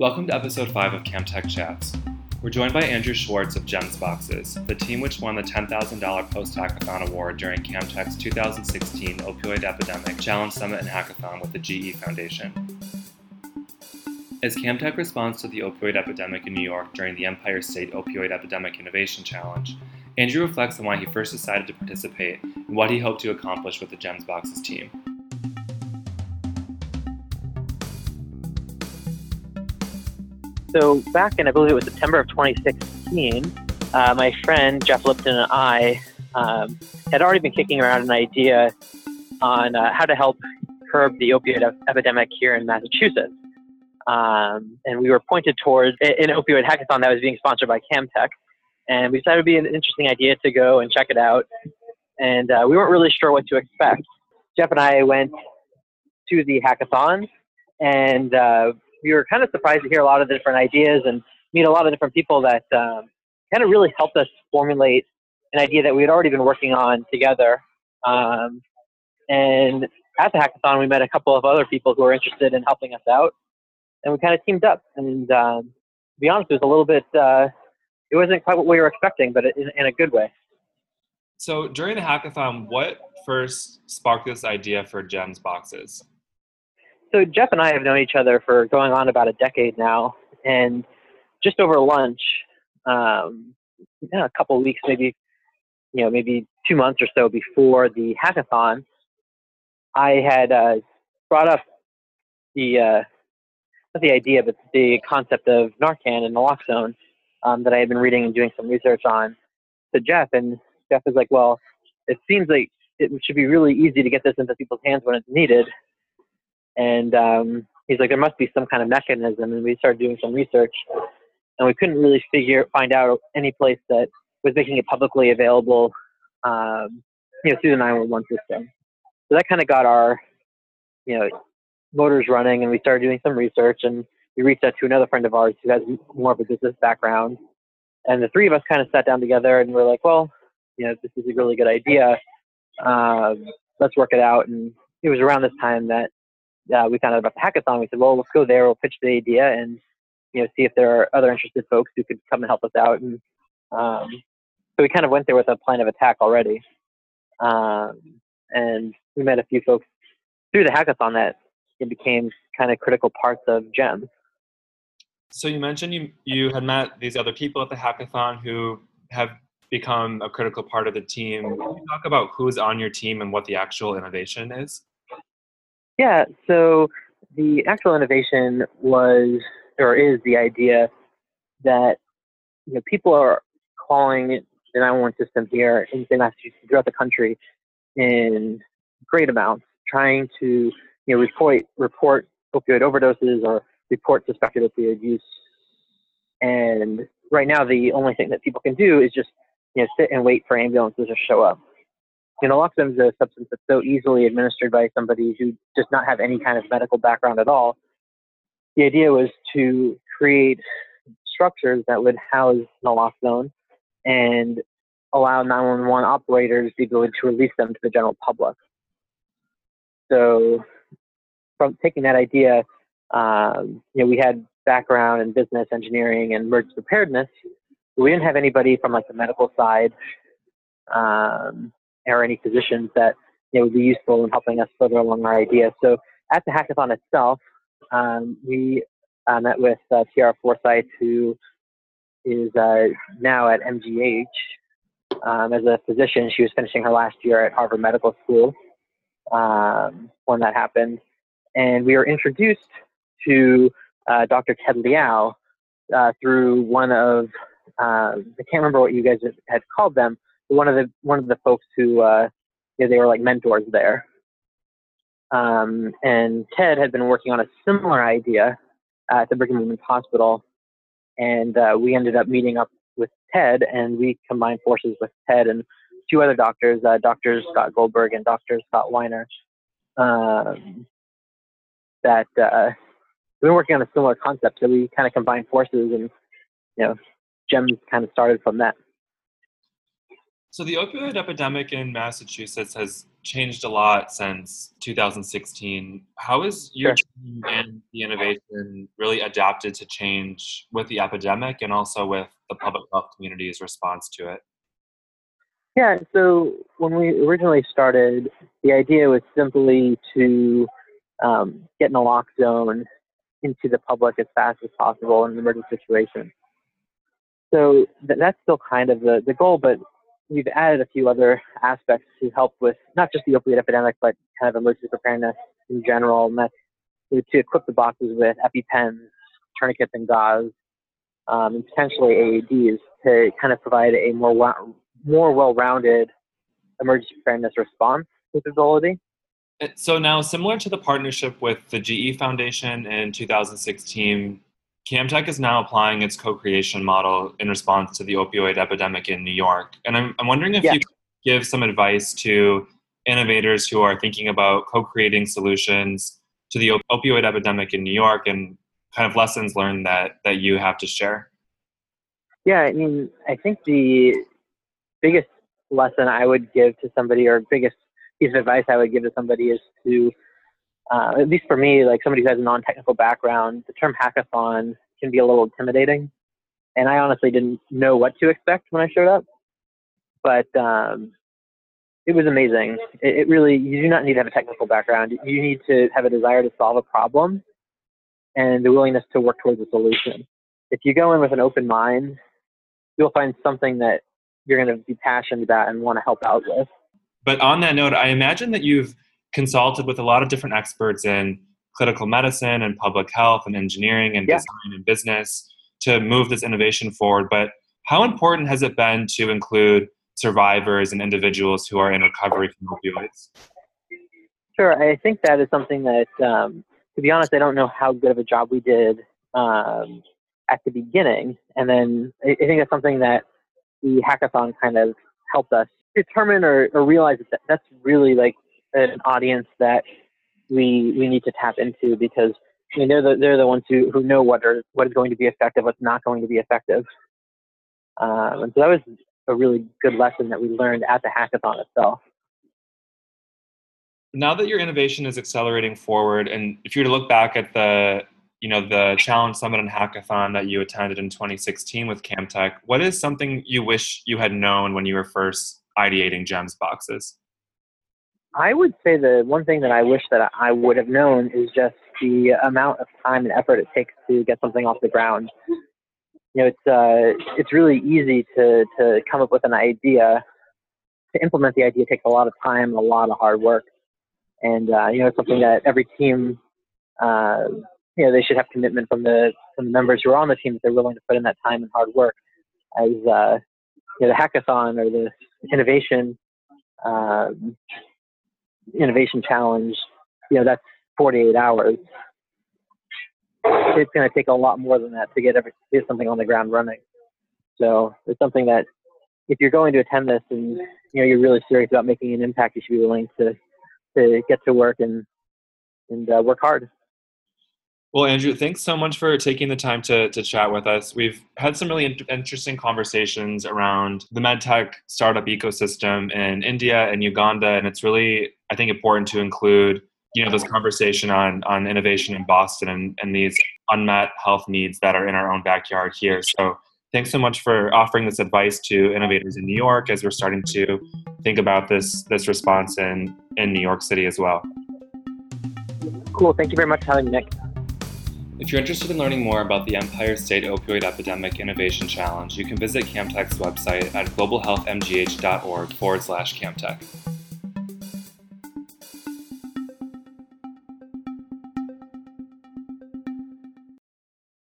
Welcome to episode 5 of CamTech Chats. We're joined by Andrew Schwartz of GEMS Boxes, the team which won the $10,000 post hackathon award during CamTech's 2016 Opioid Epidemic Challenge Summit and Hackathon with the GE Foundation. As CamTech responds to the opioid epidemic in New York during the Empire State Opioid Epidemic Innovation Challenge, Andrew reflects on why he first decided to participate and what he hoped to accomplish with the GEMS Boxes team. So back in, I believe it was September of 2016, uh, my friend Jeff Lipton and I um, had already been kicking around an idea on uh, how to help curb the opioid epidemic here in Massachusetts. Um, and we were pointed towards an opioid hackathon that was being sponsored by CamTech. And we decided it would be an interesting idea to go and check it out. And uh, we weren't really sure what to expect. Jeff and I went to the hackathon, and uh, we were kind of surprised to hear a lot of the different ideas and meet a lot of different people that um, kind of really helped us formulate an idea that we had already been working on together. Um, and at the hackathon, we met a couple of other people who were interested in helping us out, and we kind of teamed up. And um, to be honest, it was a little bit, uh, it wasn't quite what we were expecting, but in, in a good way. So during the hackathon, what first sparked this idea for GEMS boxes? So Jeff and I have known each other for going on about a decade now, and just over lunch, um, a couple weeks, maybe, you know, maybe two months or so before the hackathon, I had uh, brought up the uh, not the idea, but the concept of Narcan and naloxone um, that I had been reading and doing some research on to Jeff, and Jeff was like, "Well, it seems like it should be really easy to get this into people's hands when it's needed." And um, he's like, there must be some kind of mechanism. And we started doing some research, and we couldn't really figure find out any place that was making it publicly available, um, you know, through the 911 system. So that kind of got our, you know, motors running, and we started doing some research. And we reached out to another friend of ours who has more of a business background, and the three of us kind of sat down together and we're like, well, you know, this is a really good idea. Um, let's work it out. And it was around this time that uh, we found out about the hackathon. We said, well, let's go there. We'll pitch the idea and you know see if there are other interested folks who could come and help us out. And um, so we kind of went there with a plan of attack already. Um, and we met a few folks through the hackathon that it became kind of critical parts of GEMS. So you mentioned you you had met these other people at the hackathon who have become a critical part of the team. Can you talk about who's on your team and what the actual innovation is? Yeah, so the actual innovation was or is the idea that you know people are calling the 911 system here in Massachusetts throughout the country in great amounts, trying to you know report report opioid overdoses or report suspected opioid use. And right now, the only thing that people can do is just you know sit and wait for ambulances to show up you know, naloxone is a substance that's so easily administered by somebody who does not have any kind of medical background at all. The idea was to create structures that would house naloxone and allow 911 operators the ability to release them to the general public. So, from taking that idea, um, you know, we had background in business, engineering, and emergency preparedness. we didn't have anybody from like the medical side um, or any positions that you know, would be useful in helping us further along our idea. So at the hackathon itself, um, we uh, met with uh, Tiara Forsyth, who is uh, now at MGH um, as a physician. She was finishing her last year at Harvard Medical School um, when that happened. And we were introduced to uh, Dr. Ted Liao uh, through one of, uh, I can't remember what you guys had called them, one of the one of the folks who uh, they were like mentors there. Um, and Ted had been working on a similar idea at the Brigham and Women's Hospital, and uh, we ended up meeting up with Ted, and we combined forces with Ted and two other doctors, uh, Dr. Scott Goldberg and Dr. Scott Weiner, um, that uh, we were working on a similar concept. So we kind of combined forces, and you know, GEMS kind of started from that. So the opioid epidemic in Massachusetts has changed a lot since 2016. How has your sure. team and the innovation really adapted to change with the epidemic and also with the public health community's response to it? Yeah, so when we originally started, the idea was simply to um, get in a lock zone into the public as fast as possible in an emergency situation. So th- that's still kind of the, the goal, but we've added a few other aspects to help with not just the opioid epidemic, but kind of emergency preparedness in general. And that's to equip the boxes with EpiPens, tourniquets, and gauze, um, and potentially AEDs to kind of provide a more more well-rounded emergency preparedness response capability. So now, similar to the partnership with the GE Foundation in 2016, Camtech is now applying its co-creation model in response to the opioid epidemic in New York. And I'm, I'm wondering if yeah. you could give some advice to innovators who are thinking about co-creating solutions to the op- opioid epidemic in New York and kind of lessons learned that, that you have to share. Yeah, I mean, I think the biggest lesson I would give to somebody or biggest piece of advice I would give to somebody is to uh, at least for me, like somebody who has a non-technical background, the term hackathon can be a little intimidating. And I honestly didn't know what to expect when I showed up, but um, it was amazing. It, it really, you do not need to have a technical background. You need to have a desire to solve a problem and the willingness to work towards a solution. If you go in with an open mind, you'll find something that you're going to be passionate about and want to help out with. But on that note, I imagine that you've consulted with a lot of different experts in clinical medicine and public health and engineering and yeah. design and business to move this innovation forward. But how important has it been to include survivors and individuals who are in recovery from opioids? Sure, I think that is something that, um, to be honest, I don't know how good of a job we did um, at the beginning. And then I, I think that's something that the hackathon kind of helped us determine or, or realize that that's really like an audience that we we need to tap into because I mean they're the they're the ones who, who know what are what is going to be effective, what's not going to be effective. Um, and so that was a really good lesson that we learned at the hackathon itself. Now that your innovation is accelerating forward, and if you were to look back at the you know the challenge summit and hackathon that you attended in 2016 with camtech what is something you wish you had known when you were first ideating gems boxes I would say the one thing that I wish that I would have known is just the amount of time and effort it takes to get something off the ground. You know, it's uh, it's really easy to to come up with an idea. To implement the idea takes a lot of time a lot of hard work, and uh, you know, it's something that every team, uh, you know, they should have commitment from the from the members who are on the team that they're willing to put in that time and hard work. As uh, you know, the hackathon or the innovation um, innovation challenge, you know, that's 48 hours. It's going to take a lot more than that to get every, get something on the ground running. So it's something that if you're going to attend this and you know you're really serious about making an impact, you should be willing to to get to work and and uh, work hard. Well, Andrew, thanks so much for taking the time to, to chat with us. We've had some really in- interesting conversations around the medtech startup ecosystem in India and Uganda, and it's really, I think, important to include you know this conversation on on innovation in Boston and, and these unmet health needs that are in our own backyard here. So thanks so much for offering this advice to innovators in New York as we're starting to think about this this response in in New York City as well. Cool. Thank you very much for having me, Nick. If you're interested in learning more about the Empire State Opioid Epidemic Innovation Challenge, you can visit Camtech's website at globalhealthmgh.org forward slash Camtech.